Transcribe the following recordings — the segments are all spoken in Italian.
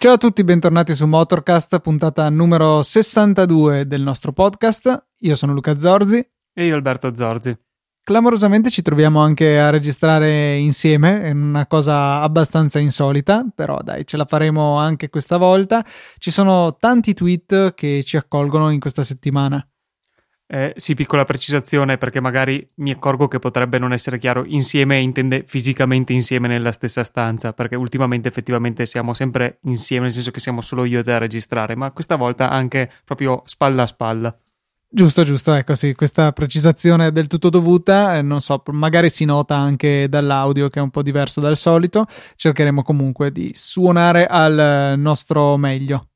Ciao a tutti, bentornati su Motorcast, puntata numero 62 del nostro podcast. Io sono Luca Zorzi. E io Alberto Zorzi. Clamorosamente ci troviamo anche a registrare insieme, è una cosa abbastanza insolita, però dai, ce la faremo anche questa volta. Ci sono tanti tweet che ci accolgono in questa settimana. Eh, sì, piccola precisazione perché magari mi accorgo che potrebbe non essere chiaro. Insieme intende fisicamente insieme nella stessa stanza, perché ultimamente effettivamente siamo sempre insieme, nel senso che siamo solo io e te a registrare, ma questa volta anche proprio spalla a spalla. Giusto, giusto, ecco sì, questa precisazione è del tutto dovuta, eh, non so, magari si nota anche dall'audio che è un po' diverso dal solito, cercheremo comunque di suonare al nostro meglio.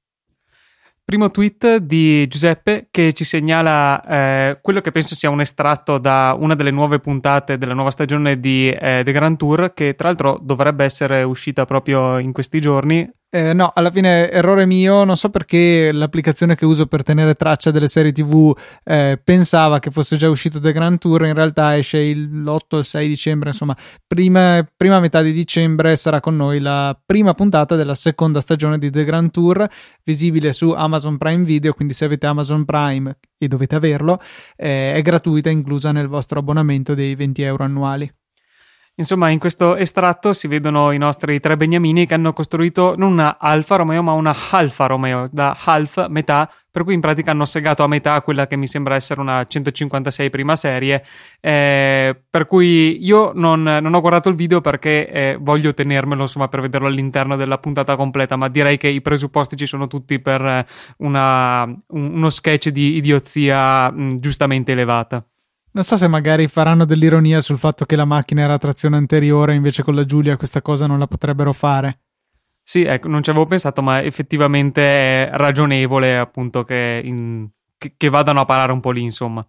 Primo tweet di Giuseppe che ci segnala eh, quello che penso sia un estratto da una delle nuove puntate della nuova stagione di eh, The Grand Tour, che tra l'altro dovrebbe essere uscita proprio in questi giorni. Eh, no, alla fine errore mio, non so perché l'applicazione che uso per tenere traccia delle serie TV eh, pensava che fosse già uscito The Grand Tour, in realtà esce l'8 il 6 dicembre, insomma, prima, prima, metà di dicembre sarà con noi la prima puntata della seconda stagione di The Grand Tour, visibile su Amazon Prime Video, quindi se avete Amazon Prime e dovete averlo, eh, è gratuita, inclusa nel vostro abbonamento dei 20 euro annuali. Insomma, in questo estratto si vedono i nostri tre beniamini che hanno costruito non una Alfa Romeo, ma una Alfa Romeo, da half, metà, per cui in pratica hanno segato a metà quella che mi sembra essere una 156 prima serie. Eh, per cui io non, non, ho guardato il video perché eh, voglio tenermelo, insomma, per vederlo all'interno della puntata completa, ma direi che i presupposti ci sono tutti per una, uno sketch di idiozia mh, giustamente elevata. Non so se magari faranno dell'ironia sul fatto che la macchina era a trazione anteriore, invece con la Giulia questa cosa non la potrebbero fare. Sì, ecco, non ci avevo pensato, ma effettivamente è ragionevole appunto che, in, che, che vadano a parare un po' lì, insomma.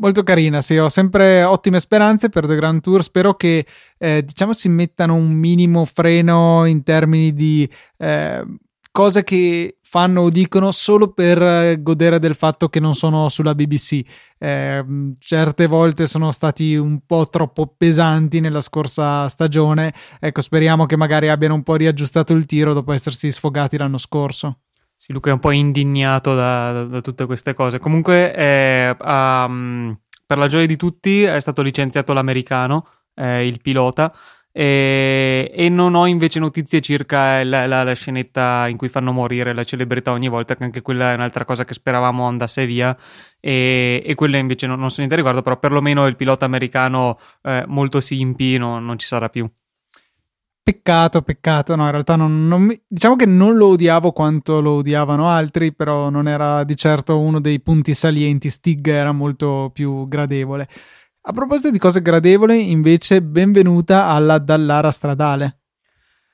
Molto carina, sì, ho sempre ottime speranze per The Grand Tour. Spero che eh, diciamo si mettano un minimo freno in termini di eh, cose che fanno o dicono solo per eh, godere del fatto che non sono sulla BBC. Eh, certe volte sono stati un po' troppo pesanti nella scorsa stagione. Ecco, speriamo che magari abbiano un po' riaggiustato il tiro dopo essersi sfogati l'anno scorso. Sì, Luca è un po' indignato da, da, da tutte queste cose. Comunque, eh, um, per la gioia di tutti, è stato licenziato l'americano, eh, il pilota. E, e, non ho invece notizie circa la, la, la, scenetta in cui fanno morire la celebrità ogni volta, che anche quella è un'altra cosa che speravamo andasse via. E, e quella invece non, non so niente riguardo, però perlomeno il pilota americano eh, molto simpi no, non ci sarà più. Peccato, peccato, no, in realtà non, non mi... diciamo che non lo odiavo quanto lo odiavano altri, però non era di certo uno dei punti salienti. Stig era molto più gradevole. A proposito di cose gradevoli, invece, benvenuta alla Dallara stradale.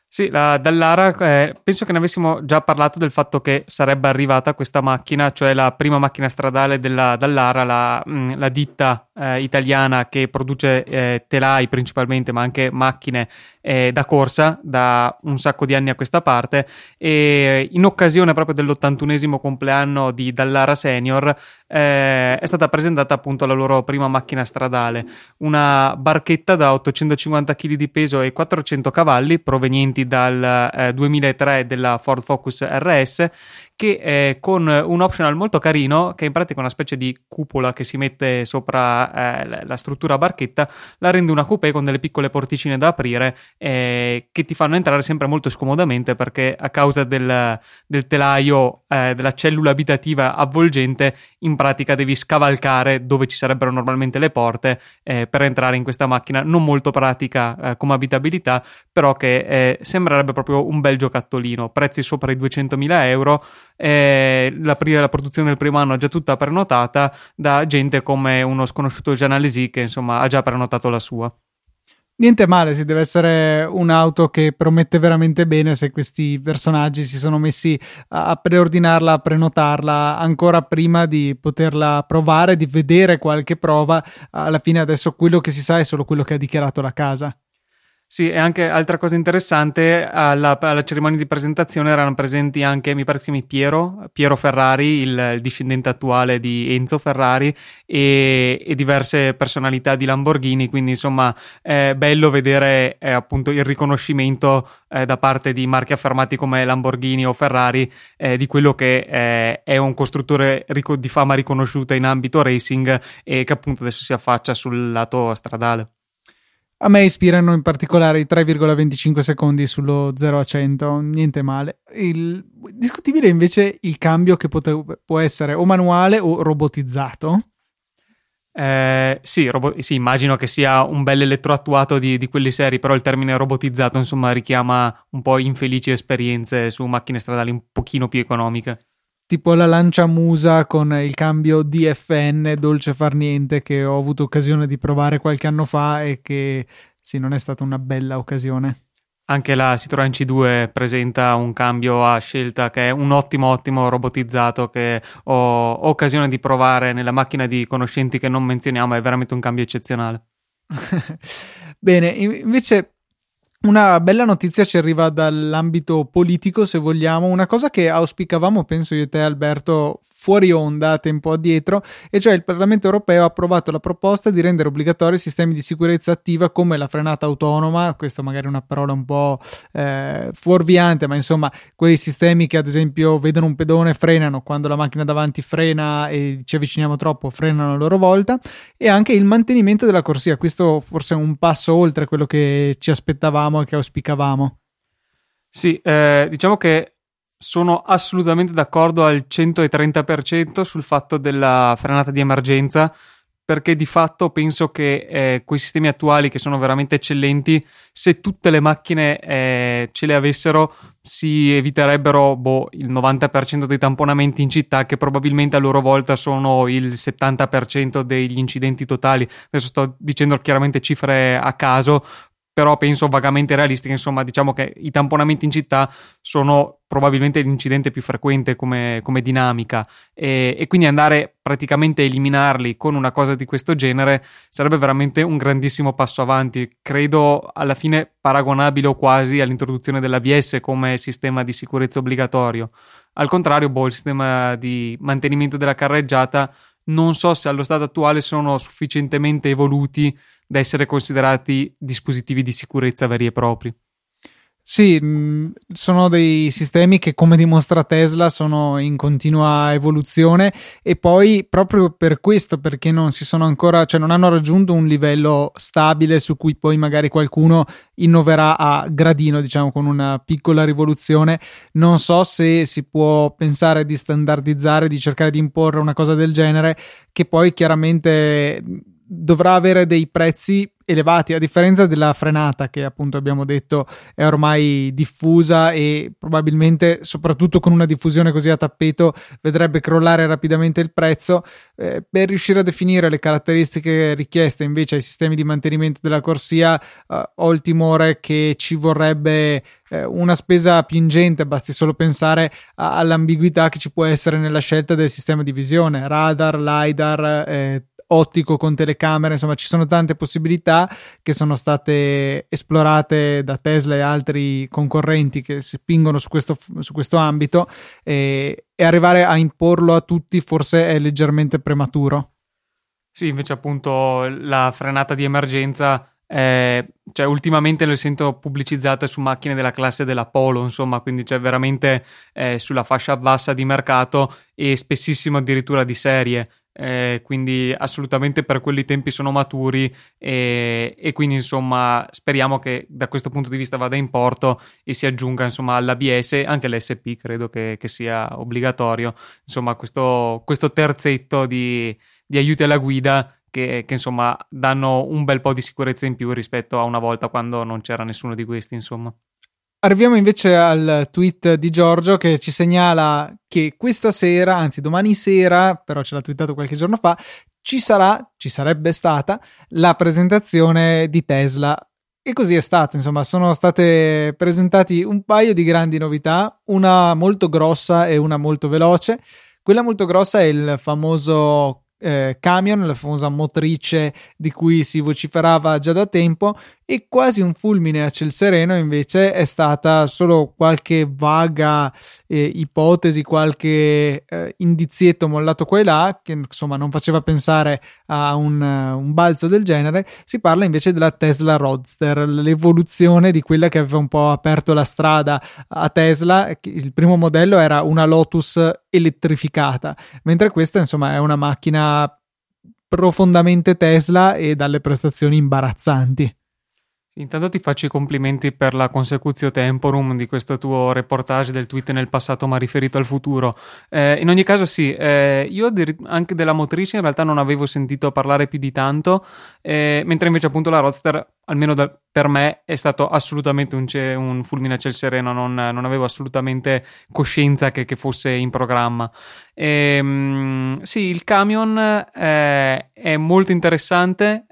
Sì, la Dallara, eh, penso che ne avessimo già parlato del fatto che sarebbe arrivata questa macchina, cioè la prima macchina stradale della Dallara, la, mm, la ditta eh, italiana che produce eh, telai principalmente, ma anche macchine eh, da corsa da un sacco di anni a questa parte. E in occasione proprio dell'81esimo compleanno di Dallara Senior eh, è stata presentata appunto la loro prima macchina stradale, una barchetta da 850 kg di peso e 400 cavalli provenienti dal eh, 2003 della Ford Focus RS che eh, con un optional molto carino, che è in pratica una specie di cupola che si mette sopra eh, la struttura barchetta, la rende una coupé con delle piccole porticine da aprire eh, che ti fanno entrare sempre molto scomodamente perché a causa del, del telaio, della cellula abitativa avvolgente, in pratica devi scavalcare dove ci sarebbero normalmente le porte per entrare in questa macchina, non molto pratica come abitabilità, però che sembrerebbe proprio un bel giocattolino, prezzi sopra i 200.000 euro eh, la, la, produzione del primo anno è già tutta prenotata da gente come uno sconosciuto Jean Alesi che insomma ha già prenotato la sua. Niente male, si deve essere un'auto che promette veramente bene se questi personaggi si sono messi a preordinarla, a prenotarla ancora prima di poterla provare, di vedere qualche prova. Alla fine adesso quello che si sa è solo quello che ha dichiarato la casa. Sì, e anche altra cosa interessante, alla, alla, cerimonia di presentazione erano presenti anche, mi pare che chiami Piero, Piero Ferrari, il, il discendente attuale di Enzo Ferrari, e, e, diverse personalità di Lamborghini, quindi insomma è bello vedere eh, appunto il riconoscimento eh, da parte di marchi affermati come Lamborghini o Ferrari eh, di quello che eh, è un costruttore ric- di fama riconosciuta in ambito racing e che appunto adesso si affaccia sul lato stradale. A me ispirano in particolare i 3,25 secondi sullo 0 a 100, niente male. Il, discutibile invece il cambio che pote, può essere o manuale o robotizzato. Eh, sì, robo- sì, immagino che sia un bel elettroattuato di, di quelli seri, però il termine robotizzato insomma richiama un po' infelici esperienze su macchine stradali un pochino più economiche tipo la lancia musa con il cambio DFN dolce far niente che ho avuto occasione di provare qualche anno fa e che sì, non è stata una bella occasione. Anche la Citroen C2 presenta un cambio a scelta che è un ottimo ottimo robotizzato che ho, ho occasione di provare nella macchina di conoscenti che non menzioniamo, è veramente un cambio eccezionale. Bene, invece una bella notizia ci arriva dall'ambito politico, se vogliamo, una cosa che auspicavamo, penso io e te Alberto, fuori onda tempo addietro, e cioè il Parlamento europeo ha approvato la proposta di rendere obbligatori sistemi di sicurezza attiva come la frenata autonoma, questo magari è una parola un po' eh, fuorviante, ma insomma quei sistemi che ad esempio vedono un pedone frenano quando la macchina davanti frena e ci avviciniamo troppo, frenano a loro volta, e anche il mantenimento della corsia, questo forse è un passo oltre quello che ci aspettavamo e che auspicavamo. Sì, eh, diciamo che sono assolutamente d'accordo al 130% sul fatto della frenata di emergenza perché di fatto penso che eh, quei sistemi attuali che sono veramente eccellenti, se tutte le macchine eh, ce le avessero, si eviterebbero boh, il 90% dei tamponamenti in città, che probabilmente a loro volta sono il 70% degli incidenti totali. Adesso sto dicendo chiaramente cifre a caso, però penso vagamente realistiche, insomma, diciamo che i tamponamenti in città sono probabilmente l'incidente più frequente come, come dinamica e, e, quindi andare praticamente a eliminarli con una cosa di questo genere sarebbe veramente un grandissimo passo avanti, credo alla fine paragonabile o quasi all'introduzione dell'ABS come sistema di sicurezza obbligatorio. Al contrario, boh, il sistema di mantenimento della carreggiata non so se allo stato attuale sono sufficientemente evoluti da essere considerati dispositivi di sicurezza veri e propri. Sì, mm, sono dei sistemi che, come dimostra Tesla, sono in continua evoluzione e poi proprio per questo, perché non si sono ancora, cioè non hanno raggiunto un livello stabile su cui poi magari qualcuno innoverà a gradino, diciamo, con una piccola rivoluzione. Non so se si può pensare di standardizzare, di cercare di imporre una cosa del genere, che poi chiaramente dovrà avere dei prezzi elevati, a differenza della frenata che appunto abbiamo detto è ormai diffusa e probabilmente soprattutto con una diffusione così a tappeto vedrebbe crollare rapidamente il prezzo. Eh, per riuscire a definire le caratteristiche richieste invece ai sistemi di mantenimento della corsia eh, ho il timore che ci vorrebbe eh, una spesa più ingente, basti solo pensare a- all'ambiguità che ci può essere nella scelta del sistema di visione, radar, lidar, eh, ottico con telecamere, insomma ci sono tante possibilità che sono state esplorate da Tesla e altri concorrenti che si spingono su questo, su questo ambito e, e arrivare a imporlo a tutti forse è leggermente prematuro. Sì, invece appunto la frenata di emergenza eh, cioè ultimamente le sento pubblicizzate su macchine della classe della Polo, insomma, quindi c'è veramente eh, sulla fascia bassa di mercato e spessissimo addirittura di serie eh, quindi assolutamente per quelli tempi sono maturi e, e, quindi insomma speriamo che da questo punto di vista vada in porto e si aggiunga insomma all'ABS anche l'SP credo che, che sia obbligatorio insomma questo, questo terzetto di, di, aiuti alla guida che, che, insomma danno un bel po' di sicurezza in più rispetto a una volta quando non c'era nessuno di questi insomma Arriviamo invece al tweet di Giorgio che ci segnala che questa sera, anzi domani sera, però ce l'ha twittato qualche giorno fa, ci sarà, ci sarebbe stata la presentazione di Tesla. E così è stato, insomma, sono state presentati un paio di grandi novità, una molto grossa e una molto veloce. Quella molto grossa è il famoso eh, camion, la famosa motrice di cui si vociferava già da tempo, e quasi un fulmine a ciel sereno invece è stata solo qualche vaga eh, ipotesi, qualche eh, indizietto mollato qua e là, che insomma non faceva pensare a un, uh, un, balzo del genere. Si parla invece della Tesla Roadster, l'evoluzione di quella che aveva un po' aperto la strada a Tesla. Il primo modello era una Lotus elettrificata, mentre questa insomma è una macchina profondamente Tesla e dalle prestazioni imbarazzanti. Intanto ti faccio i complimenti per la consecutio temporum di questo tuo reportage del tweet nel passato ma riferito al futuro. Eh, in ogni caso sì, eh, io anche della motrice in realtà non avevo sentito parlare più di tanto, eh, mentre invece appunto la Roadster, almeno da, per me, è stato assolutamente un, un fulmine a ciel sereno, non, non avevo assolutamente coscienza che, che fosse in programma. Ehm, sì, il camion eh, è molto interessante,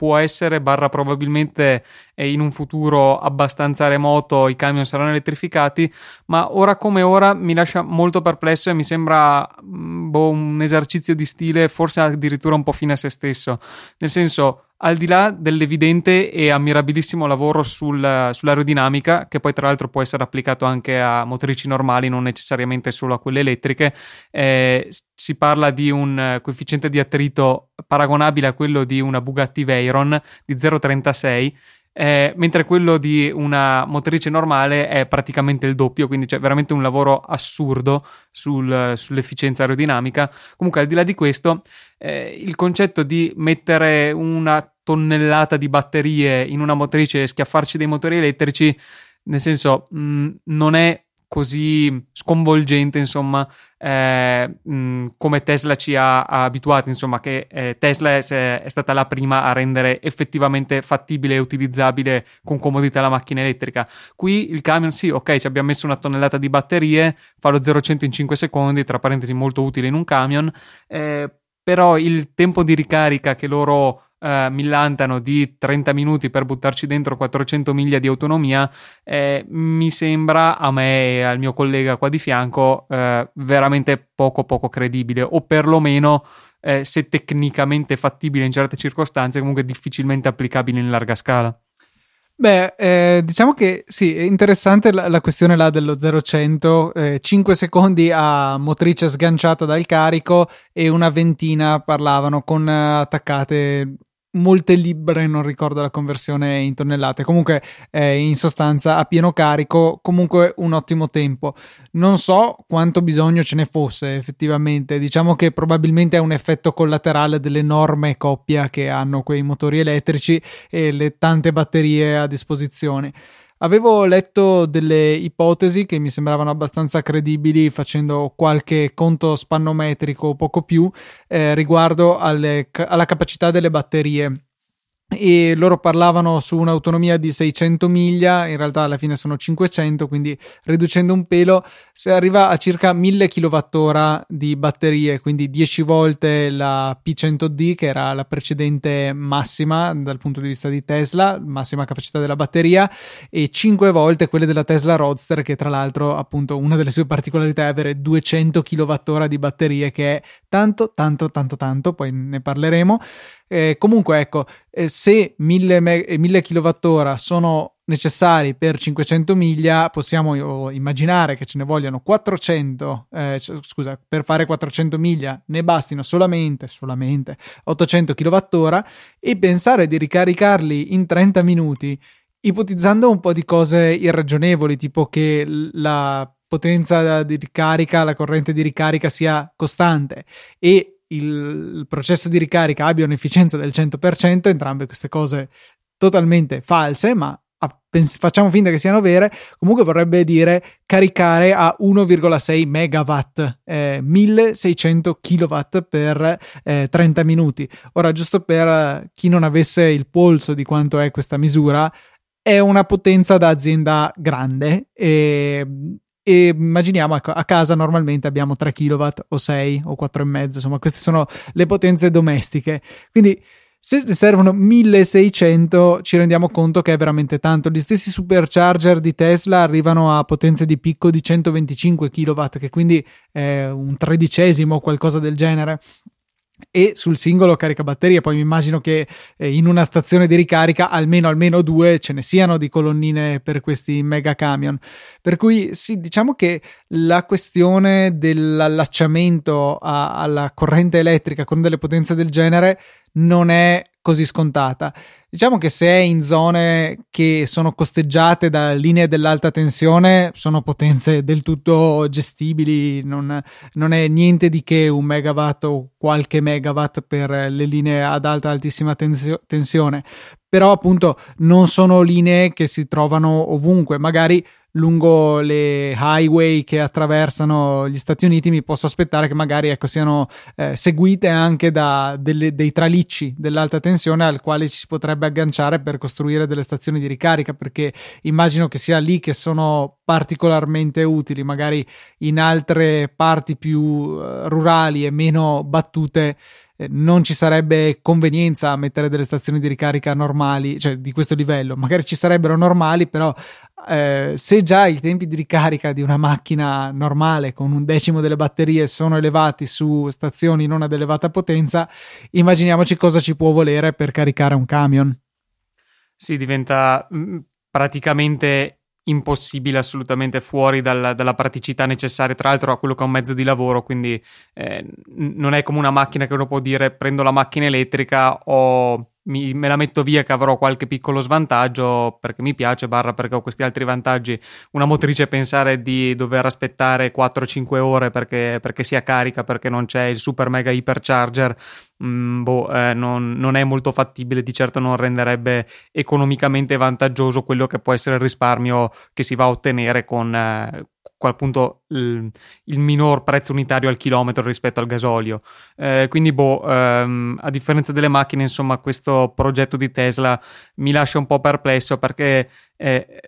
può essere, barra probabilmente in un futuro abbastanza remoto i camion saranno elettrificati, ma ora come ora mi lascia molto perplesso e mi sembra mm, boh, un esercizio di stile forse addirittura un po' fine a se stesso, nel senso al di là dell'evidente e ammirabilissimo lavoro sul, sull'aerodinamica, che poi tra l'altro può essere applicato anche a motrici normali, non necessariamente solo a quelle elettriche, eh, si parla di un coefficiente di attrito paragonabile a quello di una Bugatti Veyron di 0,36 eh, mentre quello di una motrice normale è praticamente il doppio, quindi c'è veramente un lavoro assurdo sul, sull'efficienza aerodinamica. Comunque, al di là di questo, eh, il concetto di mettere una tonnellata di batterie in una motrice e schiaffarci dei motori elettrici, nel senso, mh, mm, non è così sconvolgente, insomma, eh, mh, come Tesla ci ha, ha abituati, insomma, che eh, Tesla è, è, stata la prima a rendere effettivamente fattibile e utilizzabile con comodità la macchina elettrica. Qui il camion, sì, ok, ci abbiamo messo una tonnellata di batterie, fa lo 0-100 in 5 secondi, tra parentesi molto utile in un camion, eh, però il tempo di ricarica che loro eh, millantano di 30 minuti per buttarci dentro 400 miglia di autonomia, eh, mi sembra a me e al mio collega qua di fianco eh, veramente poco poco credibile o perlomeno eh, se tecnicamente fattibile in certe circostanze comunque difficilmente applicabile in larga scala. Beh, eh, diciamo che sì, è interessante la, la questione là dello 0-100, eh, 5 secondi a motrice sganciata dal carico e una ventina parlavano con eh, attaccate molte libbre, non ricordo la conversione in tonnellate. Comunque, eh, in sostanza, a pieno carico, comunque un ottimo tempo. Non so quanto bisogno ce ne fosse effettivamente. Diciamo che probabilmente è un effetto collaterale dell'enorme coppia che hanno quei motori elettrici e le tante batterie a disposizione. Avevo letto delle ipotesi che mi sembravano abbastanza credibili facendo qualche conto spannometrico o poco più eh, riguardo alle, alla capacità delle batterie e loro parlavano su un'autonomia di 600 miglia, in realtà alla fine sono 500, quindi riducendo un pelo si arriva a circa 1000 kWh di batterie, quindi 10 volte la P100D che era la precedente massima dal punto di vista di Tesla, massima capacità della batteria e 5 volte quelle della Tesla Roadster che tra l'altro appunto una delle sue particolarità è avere 200 kWh di batterie che è tanto tanto tanto tanto, poi ne parleremo eh, comunque, ecco, eh, se 1000, me- 1000 kWh sono necessari per 500 miglia, possiamo immaginare che ce ne vogliano 400, eh, scusa, per fare 400 miglia ne bastino solamente, solamente 800 kWh e pensare di ricaricarli in 30 minuti, ipotizzando un po' di cose irragionevoli, tipo che la potenza di ricarica, la corrente di ricarica sia costante e il processo di ricarica abbia un'efficienza del 100%, entrambe queste cose totalmente false, ma facciamo finta che siano vere, comunque vorrebbe dire caricare a 1,6 megawatt, eh, 1600 kilowatt per eh, 30 minuti. Ora, giusto per chi non avesse il polso di quanto è questa misura, è una potenza da azienda grande e e immaginiamo ecco, a casa normalmente abbiamo 3 kW o 6 o 4,5 insomma queste sono le potenze domestiche. Quindi se servono 1600 ci rendiamo conto che è veramente tanto. Gli stessi supercharger di Tesla arrivano a potenze di picco di 125 kW che quindi è un tredicesimo o qualcosa del genere e sul singolo caricabatterie. Poi mi immagino che eh, in una stazione di ricarica almeno, almeno due ce ne siano di colonnine per questi mega camion. Per cui sì, diciamo che la questione dell'allacciamento a, alla corrente elettrica con delle potenze del genere non è così scontata. Diciamo che se è in zone che sono costeggiate da linee dell'alta tensione, sono potenze del tutto gestibili, non, non è niente di che un megawatt o qualche megawatt per le linee ad alta altissima tensio- tensione. Però appunto non sono linee che si trovano ovunque, magari lungo le highway che attraversano gli Stati Uniti mi posso aspettare che magari ecco, siano eh, seguite anche da delle, dei tralicci dell'alta tensione al quale ci si potrebbe agganciare per costruire delle stazioni di ricarica perché immagino che sia lì che sono particolarmente utili magari in altre parti più uh, rurali e meno battute eh, non ci sarebbe convenienza a mettere delle stazioni di ricarica normali, cioè di questo livello. Magari ci sarebbero normali, però eh, se già i tempi di ricarica di una macchina normale con un decimo delle batterie sono elevati su stazioni non ad elevata potenza, immaginiamoci cosa ci può volere per caricare un camion. Sì, diventa mm, praticamente impossibile, assolutamente fuori dal, dalla praticità necessaria, tra l'altro a quello che è un mezzo di lavoro, quindi eh, non è come una macchina che uno può dire prendo la macchina elettrica o mi, me la metto via che avrò qualche piccolo svantaggio perché mi piace, barra perché ho questi altri vantaggi. Una motrice pensare di dover aspettare 4-5 ore perché, perché sia carica, perché non c'è il super mega hypercharger, mm, boh, eh, non, non, è molto fattibile, di certo non renderebbe economicamente vantaggioso quello che può essere il risparmio che si va a ottenere con, eh, appunto il, il, minor prezzo unitario al chilometro rispetto al gasolio. Eh, quindi, boh, ehm, a differenza delle macchine, insomma, questo progetto di Tesla mi lascia un po' perplesso perché eh,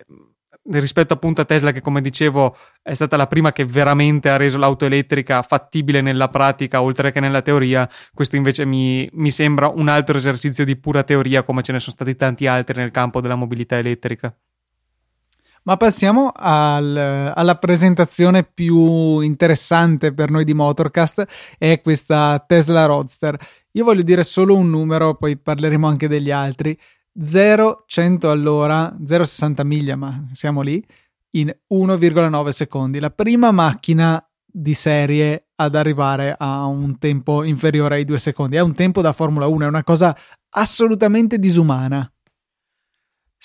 rispetto appunto a Tesla, che come dicevo è stata la prima che veramente ha reso l'auto elettrica fattibile nella pratica oltre che nella teoria, questo invece mi, mi sembra un altro esercizio di pura teoria, come ce ne sono stati tanti altri nel campo della mobilità elettrica. Ma passiamo al, alla presentazione più interessante per noi di Motorcast, è questa Tesla Roadster. Io voglio dire solo un numero, poi parleremo anche degli altri. 0-100 all'ora, 0-60 miglia, ma siamo lì, in 1,9 secondi. La prima macchina di serie ad arrivare a un tempo inferiore ai 2 secondi. È un tempo da Formula 1, è una cosa assolutamente disumana.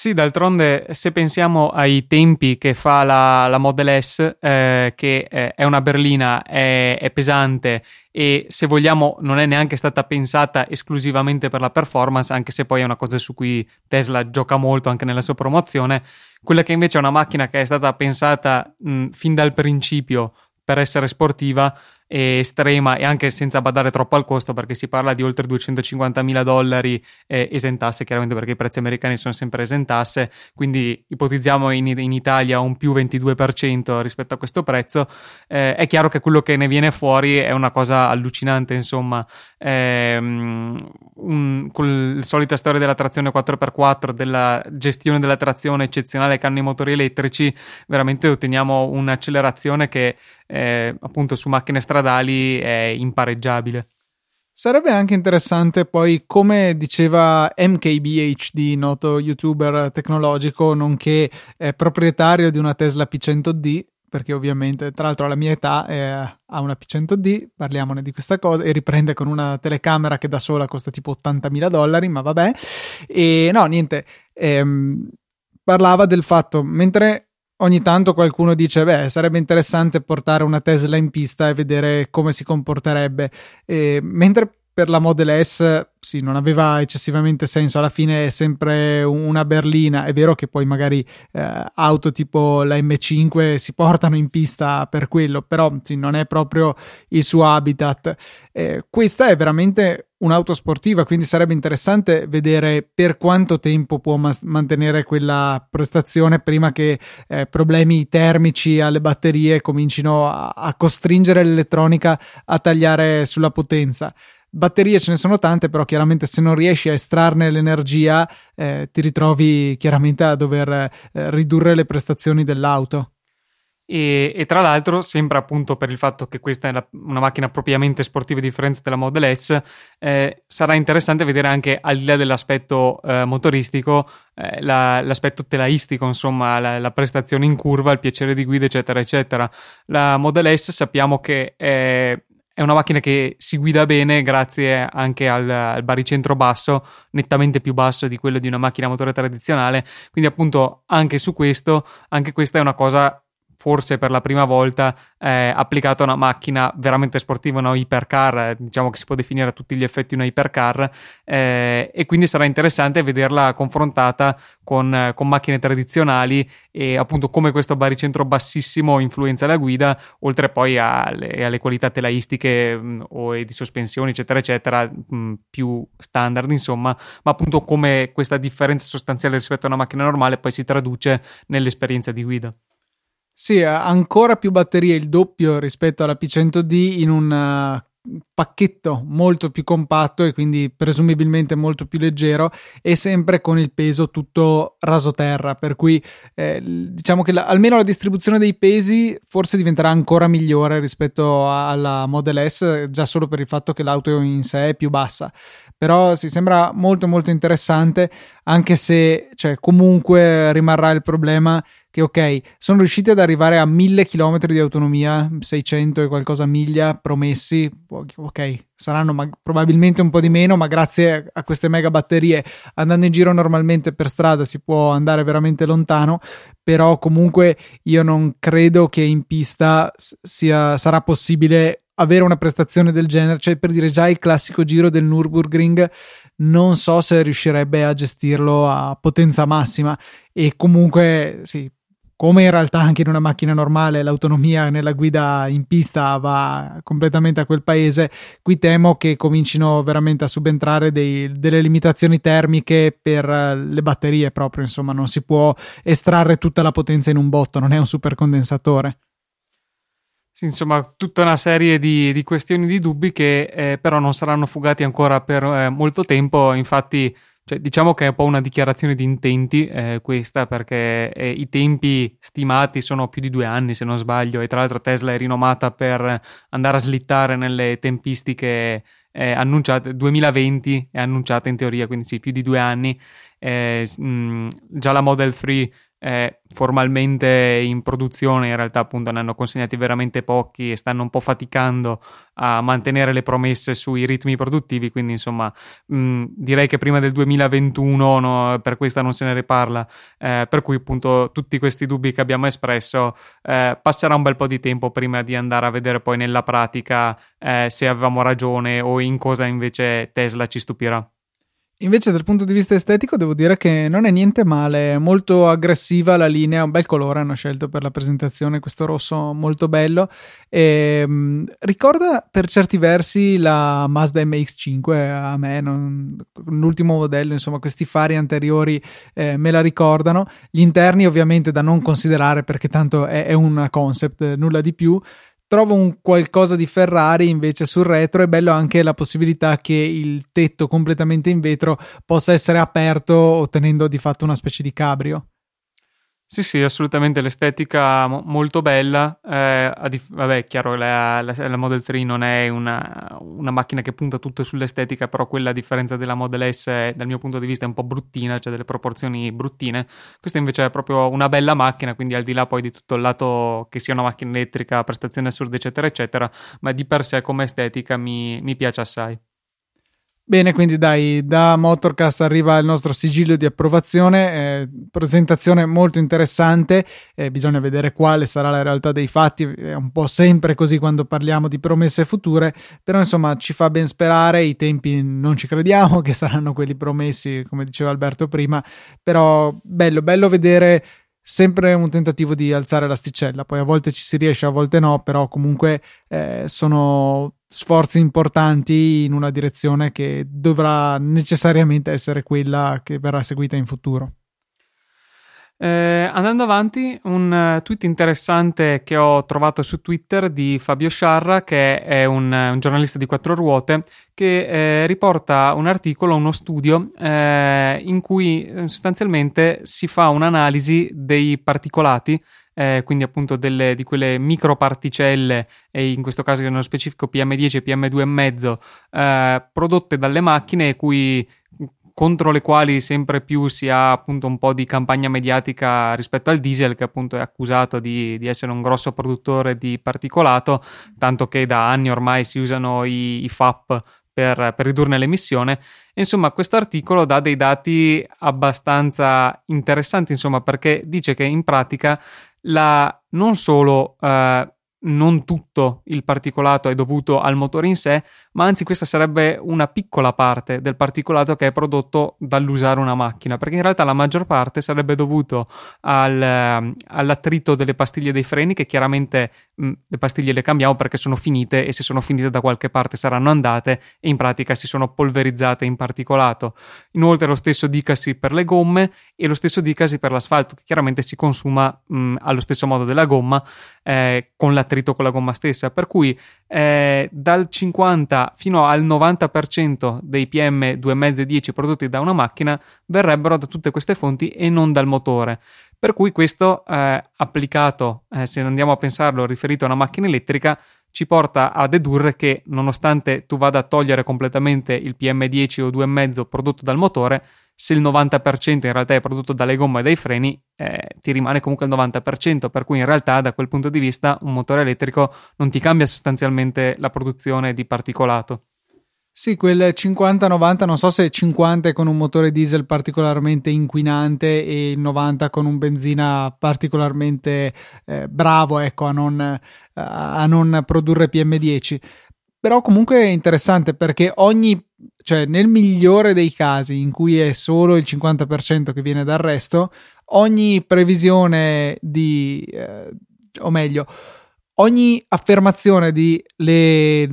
Sì, d'altronde se pensiamo ai tempi che fa la, la Model S, eh, che eh, è una berlina, è, è, pesante e se vogliamo non è neanche stata pensata esclusivamente per la performance, anche se poi è una cosa su cui Tesla gioca molto anche nella sua promozione, quella che invece è una macchina che è stata pensata mh, fin dal principio per essere sportiva estrema e anche senza badare troppo al costo perché si parla di oltre 250 mila dollari eh, esentasse chiaramente perché i prezzi americani sono sempre esentasse. Quindi ipotizziamo in, in Italia un più 22% rispetto a questo prezzo. Eh, è chiaro che quello che ne viene fuori è una cosa allucinante insomma. Ehm, un, con la solita storia della trazione 4x4 della gestione della trazione eccezionale che hanno i motori elettrici veramente otteniamo un'accelerazione che eh, appunto su macchine stradali è impareggiabile. Sarebbe anche interessante poi, come diceva MKBHD, noto youtuber tecnologico, nonché eh, proprietario di una Tesla P100D, perché ovviamente tra l'altro alla mia età eh, ha una P100D, parliamone di questa cosa, e riprende con una telecamera che da sola costa tipo 80.000 dollari, ma vabbè. E no, niente, ehm, parlava del fatto, mentre ogni tanto qualcuno dice beh sarebbe interessante portare una Tesla in pista e vedere come si comporterebbe. E, mentre per la Model S sì, non aveva eccessivamente senso. Alla fine è sempre una berlina. È vero che poi magari eh, auto tipo la M5 si portano in pista per quello, però sì, non è proprio il suo habitat. Eh, questa è veramente un'auto sportiva, quindi sarebbe interessante vedere per quanto tempo può mas- mantenere quella prestazione prima che eh, problemi termici alle batterie comincino a, a costringere l'elettronica a tagliare sulla potenza. Batterie ce ne sono tante, però chiaramente se non riesci a estrarne l'energia eh, ti ritrovi chiaramente a dover eh, ridurre le prestazioni dell'auto. e, e, tra l'altro sembra appunto per il fatto che questa è la, una macchina propriamente sportiva a differenza della Model S eh, sarà interessante vedere anche al di là dell'aspetto eh, motoristico eh, la, l'aspetto telaistico insomma la, la, prestazione in curva il piacere di guida eccetera eccetera la Model S sappiamo che è è una macchina che si guida bene grazie anche al, al, baricentro basso, nettamente più basso di quello di una macchina a motore tradizionale. Quindi, appunto, anche su questo, anche questa è una cosa forse per la prima volta eh, applicata a una macchina veramente sportiva, una hypercar, eh, diciamo che si può definire a tutti gli effetti una hypercar, eh, e quindi sarà interessante vederla confrontata con, con, macchine tradizionali e appunto come questo baricentro bassissimo influenza la guida, oltre poi alle, alle qualità telaistiche mh, mm, o di sospensioni, eccetera, eccetera, mh, mm, più standard, insomma, ma appunto come questa differenza sostanziale rispetto a una macchina normale poi si traduce nell'esperienza di guida. Sì, ancora più batterie, il doppio rispetto alla P100D in un uh, pacchetto molto più compatto e quindi presumibilmente molto più leggero e sempre con il peso tutto rasoterra per cui eh, diciamo che la, almeno la distribuzione dei pesi forse diventerà ancora migliore rispetto alla Model S già solo per il fatto che l'auto in sé è più bassa. Però si sembra molto molto interessante anche se cioè, comunque rimarrà il problema che ok sono riusciti ad arrivare a 1000 km di autonomia 600 e qualcosa miglia promessi ok saranno ma- probabilmente un po' di meno ma grazie a queste mega batterie andando in giro normalmente per strada si può andare veramente lontano però comunque io non credo che in pista sia, sarà possibile avere una prestazione del genere, cioè per dire già il classico giro del Nürburgring, non so se riuscirebbe a gestirlo a potenza massima e comunque sì, come in realtà anche in una macchina normale l'autonomia nella guida in pista va completamente a quel paese, qui temo che comincino veramente a subentrare dei, delle limitazioni termiche per le batterie proprio, insomma non si può estrarre tutta la potenza in un botto, non è un supercondensatore. Sì, insomma, tutta una serie di, di questioni di dubbi che eh, però non saranno fugati ancora per eh, molto tempo. Infatti, cioè, diciamo che è un po' una dichiarazione di intenti eh, questa, perché eh, i tempi stimati sono più di due anni, se non sbaglio, e tra l'altro Tesla è rinomata per andare a slittare nelle tempistiche eh, annunciate. 2020 è annunciata in teoria, quindi sì, più di due anni. Mh, eh, mm, già la Model 3 è formalmente in produzione, in realtà appunto ne hanno consegnati veramente pochi e stanno un po' faticando a mantenere le promesse sui ritmi produttivi, quindi insomma mh, direi che prima del 2021 no, per questa non se ne riparla, eh, per cui appunto tutti questi dubbi che abbiamo espresso eh, passerà un bel po' di tempo prima di andare a vedere poi nella pratica eh, se avevamo ragione o in cosa invece Tesla ci stupirà. Invece dal punto di vista estetico devo dire che non è niente male, è molto aggressiva la linea, un bel colore hanno scelto per la presentazione, questo rosso molto bello. E, mh, mm, ricorda per certi versi la Mazda MX5 a me, non, l'ultimo modello, insomma questi fari anteriori eh, me la ricordano. Gli interni ovviamente da non considerare perché tanto è, è una concept, nulla di più trovo un qualcosa di Ferrari invece sul retro è bello anche la possibilità che il tetto completamente in vetro possa essere aperto ottenendo di fatto una specie di cabrio sì, sì, assolutamente l'estetica mo- molto bella. Eh, dif- vabbè, chiaro, la, la, la, Model 3 non è una, una, macchina che punta tutto sull'estetica, però quella a differenza della Model S, è, dal mio punto di vista, è un po' bruttina, cioè delle proporzioni bruttine. Questa invece è proprio una bella macchina, quindi al di là poi di tutto il lato che sia una macchina elettrica, prestazioni assurde, eccetera, eccetera, ma di per sé come estetica mi, mi piace assai. Bene, quindi dai, da Motorcast arriva il nostro sigillo di approvazione, eh, presentazione molto interessante, eh, bisogna vedere quale sarà la realtà dei fatti, è un po' sempre così quando parliamo di promesse future, però insomma ci fa ben sperare, i tempi non ci crediamo che saranno quelli promessi, come diceva Alberto prima, però bello, bello vedere sempre un tentativo di alzare l'asticella, poi a volte ci si riesce, a volte no, però comunque eh, sono sforzi importanti in una direzione che dovrà necessariamente essere quella che verrà seguita in futuro. Eh, andando avanti, un uh, tweet interessante che ho trovato su Twitter di Fabio Sciarra, che è un, un giornalista di quattro ruote, che eh, riporta un articolo, uno studio, eh, in cui eh, sostanzialmente si fa un'analisi dei particolati eh, quindi appunto delle, di quelle microparticelle, e in questo caso nello specifico PM10 e PM2,5, eh, prodotte dalle macchine cui contro le quali sempre più si ha appunto un po' di campagna mediatica rispetto al diesel che appunto è accusato di, di essere un grosso produttore di particolato, tanto che da anni ormai si usano i, i FAP per, per, ridurne l'emissione. Insomma, questo articolo dà dei dati abbastanza interessanti, insomma, perché dice che in pratica la, non solo eh, non tutto il particolato è dovuto al motore in sé, ma anzi questa sarebbe una piccola parte del particolato che è prodotto dall'usare una macchina, perché in realtà la maggior parte sarebbe dovuto al, ehm, all'attrito delle pastiglie dei freni, che chiaramente mh, le pastiglie le cambiamo perché sono finite e se sono finite da qualche parte saranno andate e in pratica si sono polverizzate in particolato. Inoltre lo stesso dicasi per le gomme e lo stesso dicasi per l'asfalto, che chiaramente si consuma mh, allo stesso modo della gomma eh, con l'attrito con la gomma stessa, per cui eh, dal 50 fino al 90% dei PM 2,5 e 10 prodotti da una macchina verrebbero da tutte queste fonti e non dal motore. Per cui questo eh, applicato, eh, se andiamo a pensarlo riferito a una macchina elettrica, ci porta a dedurre che nonostante tu vada a togliere completamente il PM10 o 2,5 prodotto dal motore, se il 90% in realtà è prodotto dalle gomme e dai freni, eh, ti rimane comunque il 90%, per cui in realtà da quel punto di vista un motore elettrico non ti cambia sostanzialmente la produzione di particolato. Sì, quel 50-90, non so se 50 è con un motore diesel particolarmente inquinante e il 90 con un benzina particolarmente eh, bravo ecco, a, non, a non produrre PM10. Però comunque è interessante perché ogni cioè nel migliore dei casi in cui è solo il 50% che viene dal resto, ogni previsione di, eh, o meglio, ogni affermazione di le,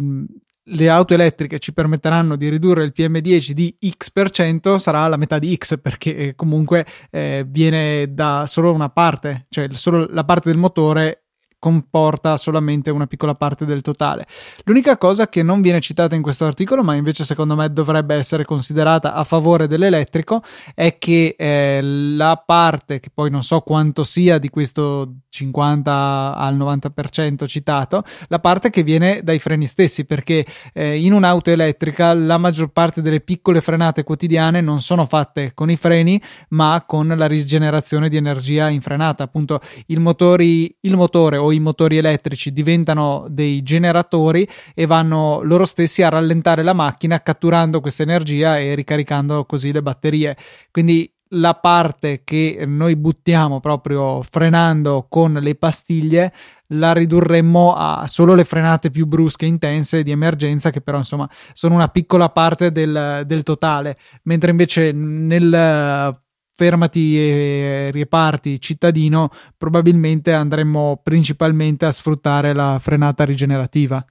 le auto elettriche ci permetteranno di ridurre il PM10 di X% sarà la metà di X perché comunque eh, viene da solo una parte, cioè solo la parte del motore comporta solamente una piccola parte del totale. L'unica cosa che non viene citata in questo articolo, ma invece secondo me dovrebbe essere considerata a favore dell'elettrico, è che eh, la parte, che poi non so quanto sia di questo 50 al 90% citato, la parte che viene dai freni stessi, perché eh, in un'auto elettrica la maggior parte delle piccole frenate quotidiane non sono fatte con i freni, ma con la rigenerazione di energia in frenata. Appunto, il, motori, il motore o i motori elettrici diventano dei generatori e vanno loro stessi a rallentare la macchina catturando questa energia e ricaricando così le batterie. Quindi la parte che noi buttiamo proprio frenando con le pastiglie la ridurremmo a solo le frenate più brusche, intense di emergenza, che però insomma sono una piccola parte del, del totale, mentre invece nel fermati e riparti cittadino, probabilmente andremmo principalmente a sfruttare la frenata rigenerativa.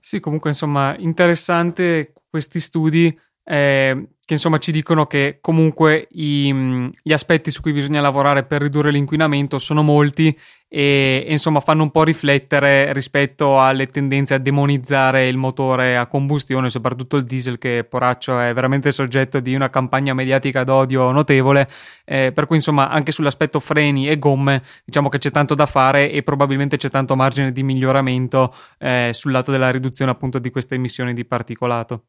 Sì, comunque insomma interessante questi studi eh, che insomma ci dicono che comunque i, mm, gli aspetti su cui bisogna lavorare per ridurre l'inquinamento sono molti e, e, insomma fanno un po' riflettere rispetto alle tendenze a demonizzare il motore a combustione, soprattutto il diesel che poraccio è veramente soggetto di una campagna mediatica d'odio notevole, eh, per cui insomma anche sull'aspetto freni e gomme diciamo che c'è tanto da fare e probabilmente c'è tanto margine di miglioramento eh, sul lato della riduzione appunto di queste emissioni di particolato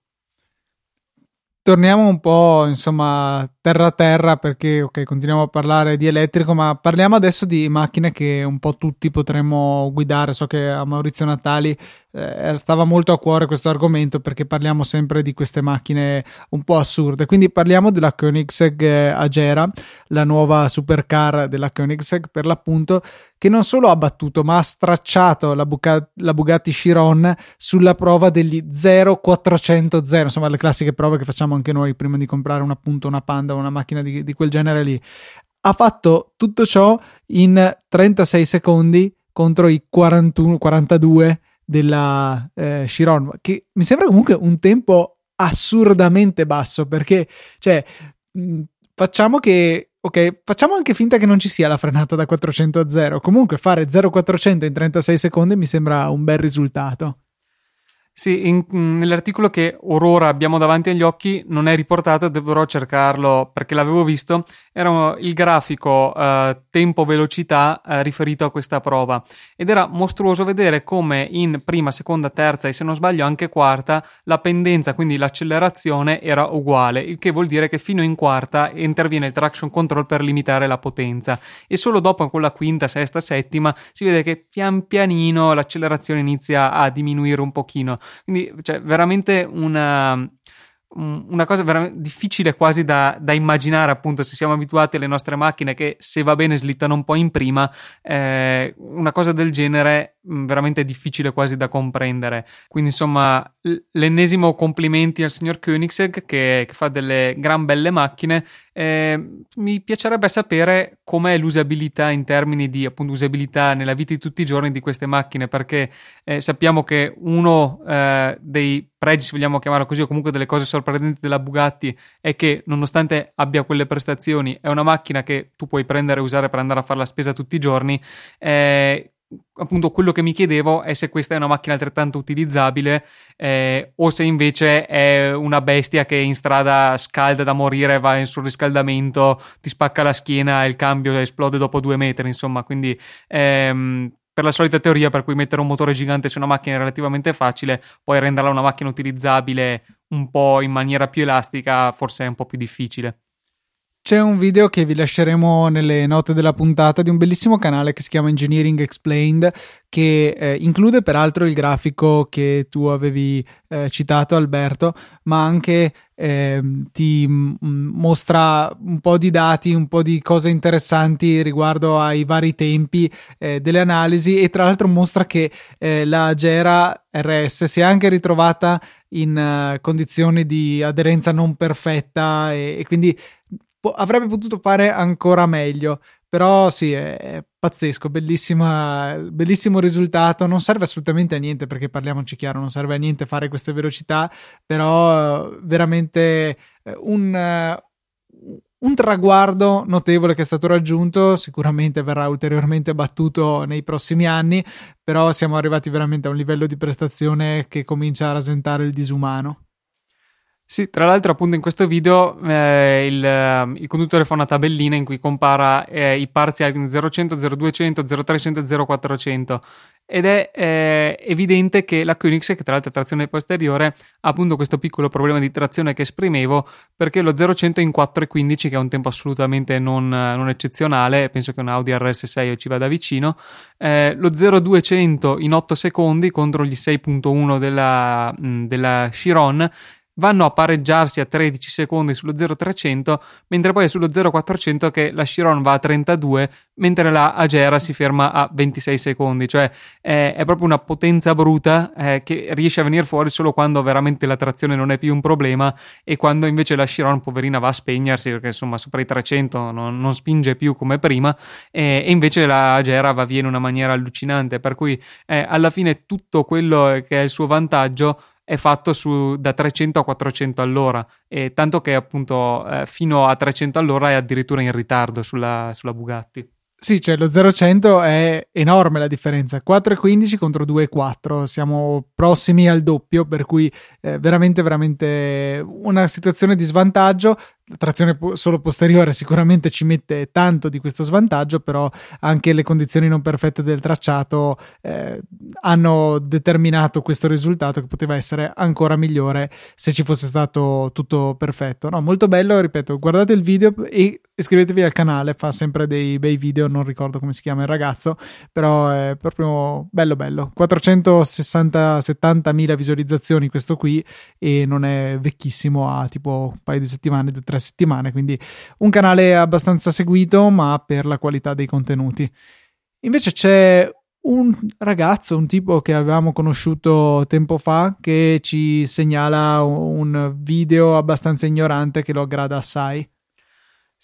torniamo un po' insomma terra a terra perché ok continuiamo a parlare di elettrico ma parliamo adesso di macchine che un po' tutti potremmo guidare. So che a Maurizio Natali eh, stava molto a cuore questo argomento perché parliamo sempre di queste macchine un po' assurde. Quindi parliamo della Koenigsegg eh, Agera la nuova supercar della Koenigsegg per l'appunto che non solo ha battuto ma ha stracciato la, Buca- la Bugatti Chiron sulla prova degli 0400 insomma le classiche prove che facciamo anche noi prima di comprare un appunto una Panda una macchina di, di quel genere lì ha fatto tutto ciò in 36 secondi contro i 41, 42 della eh, Chiron che mi sembra comunque un tempo assurdamente basso perché cioè mh, facciamo che Ok, facciamo anche finta che non ci sia la frenata da 400 a 0. Comunque fare 0-400 in 36 secondi mi sembra un bel risultato. Sì, in, nell'articolo che orora abbiamo davanti agli occhi non è riportato, dovrò cercarlo perché l'avevo visto. Era il grafico eh, tempo-velocità eh, riferito a questa prova ed era mostruoso vedere come in prima, seconda, terza e se non sbaglio anche quarta la pendenza, quindi l'accelerazione era uguale, il che vuol dire che fino in quarta interviene il traction control per limitare la potenza e solo dopo con la quinta, sesta, settima si vede che pian pianino l'accelerazione inizia a diminuire un pochino. Quindi, cioè, veramente una, una cosa veramente difficile quasi da, da, immaginare, appunto, se siamo abituati alle nostre macchine che se va bene slittano un po' in prima, eh, una cosa del genere mm, veramente difficile quasi da comprendere. Quindi, insomma, l'ennesimo complimenti al signor Koenigsegg che, che fa delle gran belle macchine. Eh, mi piacerebbe sapere com'è l'usabilità in termini di appunto usabilità nella vita di tutti i giorni di queste macchine, perché eh, sappiamo che uno eh, dei pregi, se vogliamo chiamarlo così, o comunque delle cose sorprendenti della Bugatti è che nonostante abbia quelle prestazioni, è una macchina che tu puoi prendere e usare per andare a fare la spesa tutti i giorni. Eh, appunto quello che mi chiedevo è se questa è una macchina altrettanto utilizzabile eh, o se invece è una bestia che in strada scalda da morire, va in surriscaldamento, ti spacca la schiena e il cambio esplode dopo due metri, insomma, quindi ehm, per la solita teoria per cui mettere un motore gigante su una macchina è relativamente facile, poi renderla una macchina utilizzabile un po' in maniera più elastica forse è un po' più difficile. C'è un video che vi lasceremo nelle note della puntata di un bellissimo canale che si chiama Engineering Explained che eh, include peraltro il grafico che tu avevi eh, citato Alberto ma anche eh, ti mostra un po' di dati, un po' di cose interessanti riguardo ai vari tempi eh, delle analisi e tra l'altro mostra che eh, la Gera RS si è anche ritrovata in uh, condizioni di aderenza non perfetta e, e quindi po- avrebbe potuto fare ancora meglio. Però sì, è, è pazzesco, bellissimo risultato. Non serve assolutamente a niente perché parliamoci chiaro, non serve a niente fare queste velocità, però veramente eh, un, un traguardo notevole che è stato raggiunto, sicuramente verrà ulteriormente battuto nei prossimi anni, però siamo arrivati veramente a un livello di prestazione che comincia a rasentare il disumano. Sì, tra l'altro appunto in questo video eh, il, ehm, il, conduttore fa una tabellina in cui compara eh, i parziali 0100, 0200, 0300 e 0400 ed è eh, evidente che la Koenigsegg, che tra l'altro è trazione posteriore, ha appunto questo piccolo problema di trazione che esprimevo perché lo 0100 è in 4,15 che è un tempo assolutamente non, non, eccezionale, penso che un Audi RS6 ci vada vicino, eh, lo 0200 in 8 secondi contro gli 6.1 della, della Chiron vanno a pareggiarsi a 13 secondi sullo 0300, mentre poi è sullo 0400 che la Chiron va a 32, mentre la Agera si ferma a 26 secondi, cioè è, è proprio una potenza bruta eh, che riesce a venire fuori solo quando veramente la trazione non è più un problema e quando invece la Chiron poverina va a spegnersi perché insomma sopra i 300 non, non spinge più come prima e, e, invece la Agera va via in una maniera allucinante, per cui eh, alla fine tutto quello che è il suo vantaggio è fatto su, da 300 a 400 all'ora, e tanto che appunto eh, fino a 300 all'ora è addirittura in ritardo sulla, sulla Bugatti. Sì, cioè lo 0-100 è enorme la differenza, 4,15 contro 2,4, siamo prossimi al doppio, per cui eh, veramente, veramente una situazione di svantaggio la trazione solo posteriore sicuramente ci mette tanto di questo svantaggio, però anche le condizioni non perfette del tracciato eh, hanno determinato questo risultato che poteva essere ancora migliore se ci fosse stato tutto perfetto. No, molto bello, ripeto, guardate il video e iscrivetevi al canale, fa sempre dei bei video, non ricordo come si chiama il ragazzo, però è proprio bello bello. 460 70 mila visualizzazioni questo qui e non è vecchissimo, ha tipo un paio di settimane, tre tre settimane, quindi un canale abbastanza seguito, ma per la qualità dei contenuti. Invece c'è un ragazzo, un tipo che avevamo conosciuto tempo fa, che ci segnala un video abbastanza ignorante che lo aggrada assai.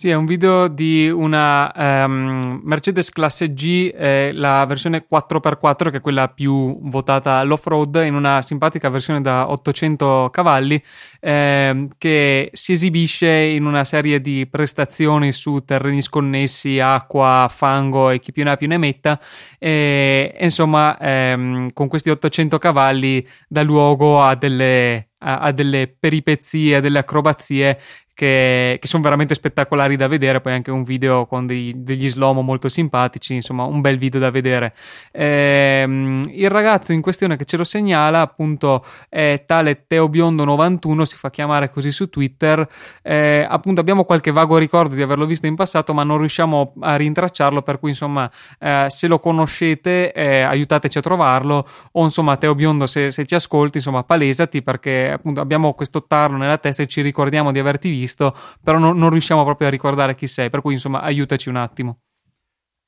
Sì, è un video di una um, Mercedes classe G, eh, la versione 4x4, che è quella più votata all'off-road, in una simpatica versione da 800 cavalli, eh, che si esibisce in una serie di prestazioni su terreni sconnessi, acqua, fango e chi più ne ha più ne metta. E, insomma, ehm, con questi 800 cavalli dà luogo a delle a, delle peripezie, a delle acrobazie che, che sono veramente spettacolari da vedere. Poi anche un video con dei, degli slomo molto simpatici, insomma, un bel video da vedere. Ehm, il ragazzo in questione che ce lo segnala, appunto, è tale Teo Biondo 91, si fa chiamare così su Twitter. Eh, appunto, abbiamo qualche vago ricordo di averlo visto in passato, ma non riusciamo a rintracciarlo. Per cui, insomma, eh, se lo conoscete, eh, aiutateci a trovarlo. O insomma, Teo Biondo, se, se ci ascolti, insomma, palesati perché appunto abbiamo questo tarlo nella testa e ci ricordiamo di averti visto visto, però non, non riusciamo proprio a ricordare chi sei, per cui insomma aiutaci un attimo.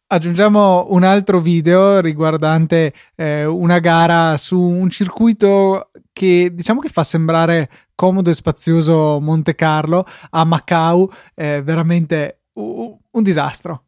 Aggiungiamo un altro video riguardante eh, una gara su un circuito che diciamo che fa sembrare comodo e spazioso Monte Carlo a Macau, è veramente un, un disastro.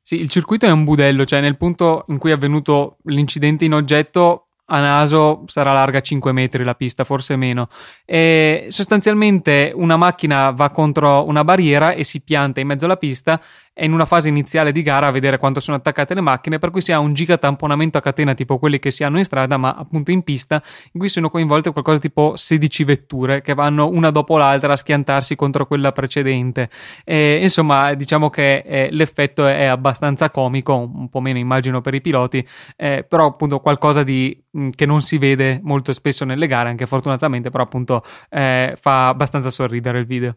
Sì, il circuito è un budello, cioè nel punto in cui è avvenuto l'incidente in oggetto a naso sarà larga 5 metri la pista, forse meno. E sostanzialmente una macchina va contro una barriera e si pianta in mezzo alla pista in una fase iniziale di gara a vedere quanto sono attaccate le macchine, per cui si ha un giga tamponamento a catena tipo quelli che si hanno in strada, ma appunto in pista, in cui sono coinvolte qualcosa tipo 16 vetture che vanno una dopo l'altra a schiantarsi contro quella precedente. E, insomma, diciamo che eh, l'effetto è abbastanza comico, un po' meno immagino per i piloti, eh, però appunto qualcosa di, mh, che non si vede molto spesso nelle gare, anche fortunatamente, però appunto eh, fa abbastanza sorridere il video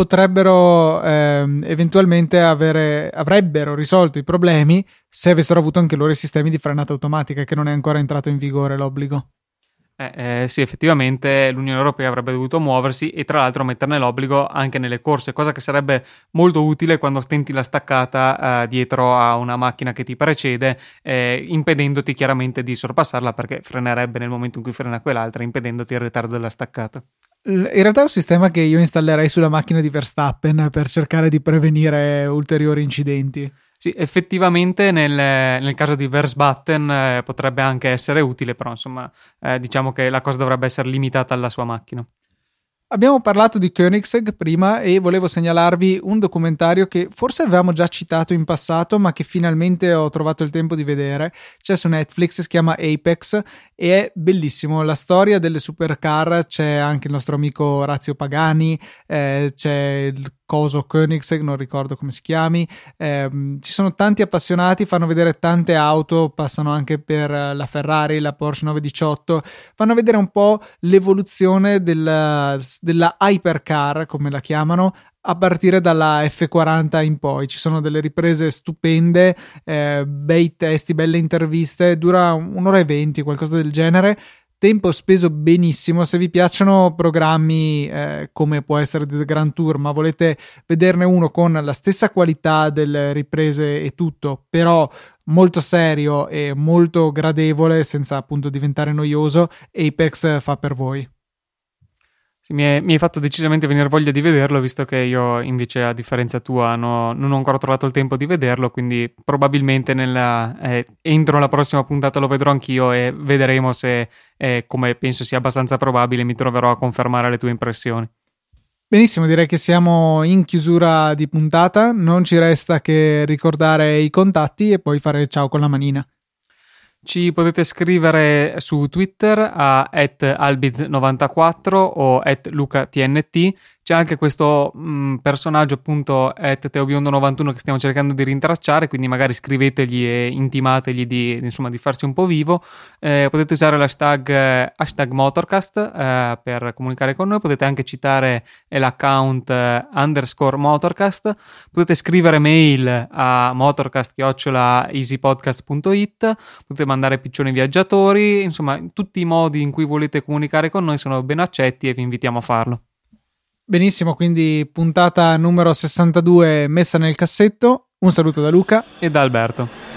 potrebbero ehm, eventualmente avere, avrebbero risolto i problemi se avessero avuto anche loro i sistemi di frenata automatica, che non è ancora entrato in vigore l'obbligo. Eh, eh, sì, effettivamente l'Unione Europea avrebbe dovuto muoversi e tra l'altro metterne l'obbligo anche nelle corse, cosa che sarebbe molto utile quando stenti la staccata eh, dietro a una macchina che ti precede, eh, impedendoti chiaramente di sorpassarla perché frenerebbe nel momento in cui frena quell'altra, impedendoti il ritardo della staccata. In realtà è un sistema che io installerei sulla macchina di Verstappen per cercare di prevenire ulteriori incidenti. Sì, effettivamente nel, nel caso di Versbatten eh, potrebbe anche essere utile, però insomma eh, diciamo che la cosa dovrebbe essere limitata alla sua macchina. Abbiamo parlato di Koenigsegg prima e volevo segnalarvi un documentario che forse avevamo già citato in passato, ma che finalmente ho trovato il tempo di vedere. C'è su Netflix, si chiama Apex e è bellissimo. La storia delle supercar, c'è anche il nostro amico Razio Pagani, eh, c'è il coso Koenigsegg, non ricordo come si chiami. Eh, ci sono tanti appassionati, fanno vedere tante auto, passano anche per la Ferrari, la Porsche 918, fanno vedere un po' l'evoluzione della, della hypercar, come la chiamano, a partire dalla F40 in poi. Ci sono delle riprese stupende, eh, bei testi, belle interviste, dura un'ora e venti, qualcosa del genere tempo speso benissimo. Se vi piacciono programmi eh, come può essere The Grand Tour, ma volete vederne uno con la stessa qualità delle riprese e tutto, però molto serio e molto gradevole senza appunto diventare noioso, Apex fa per voi. Mi, mi, hai fatto decisamente venire voglia di vederlo, visto che io invece, a differenza tua, no, non ho ancora trovato il tempo di vederlo, quindi probabilmente nella, eh, entro la prossima puntata lo vedrò anch'io e vedremo se, eh, come penso sia abbastanza probabile, mi troverò a confermare le tue impressioni. Benissimo, direi che siamo in chiusura di puntata, non ci resta che ricordare i contatti e poi fare ciao con la manina. Ci potete scrivere su Twitter a albiz94 o at lucatnt c'è anche questo mh, personaggio appunto teobiondo91 che stiamo cercando di rintracciare, quindi magari scrivetegli e intimategli di, insomma, di farsi un po' vivo. Eh, potete usare l'hashtag eh, hashtag Motorcast eh, per comunicare con noi, potete anche citare l'account eh, underscore Motorcast, potete scrivere mail a motorcast.easypodcast.it, potete mandare piccioni viaggiatori, insomma tutti i modi in cui volete comunicare con noi sono ben accetti e vi invitiamo a farlo. Benissimo, quindi puntata numero 62 messa nel cassetto. Un saluto da Luca e da Alberto.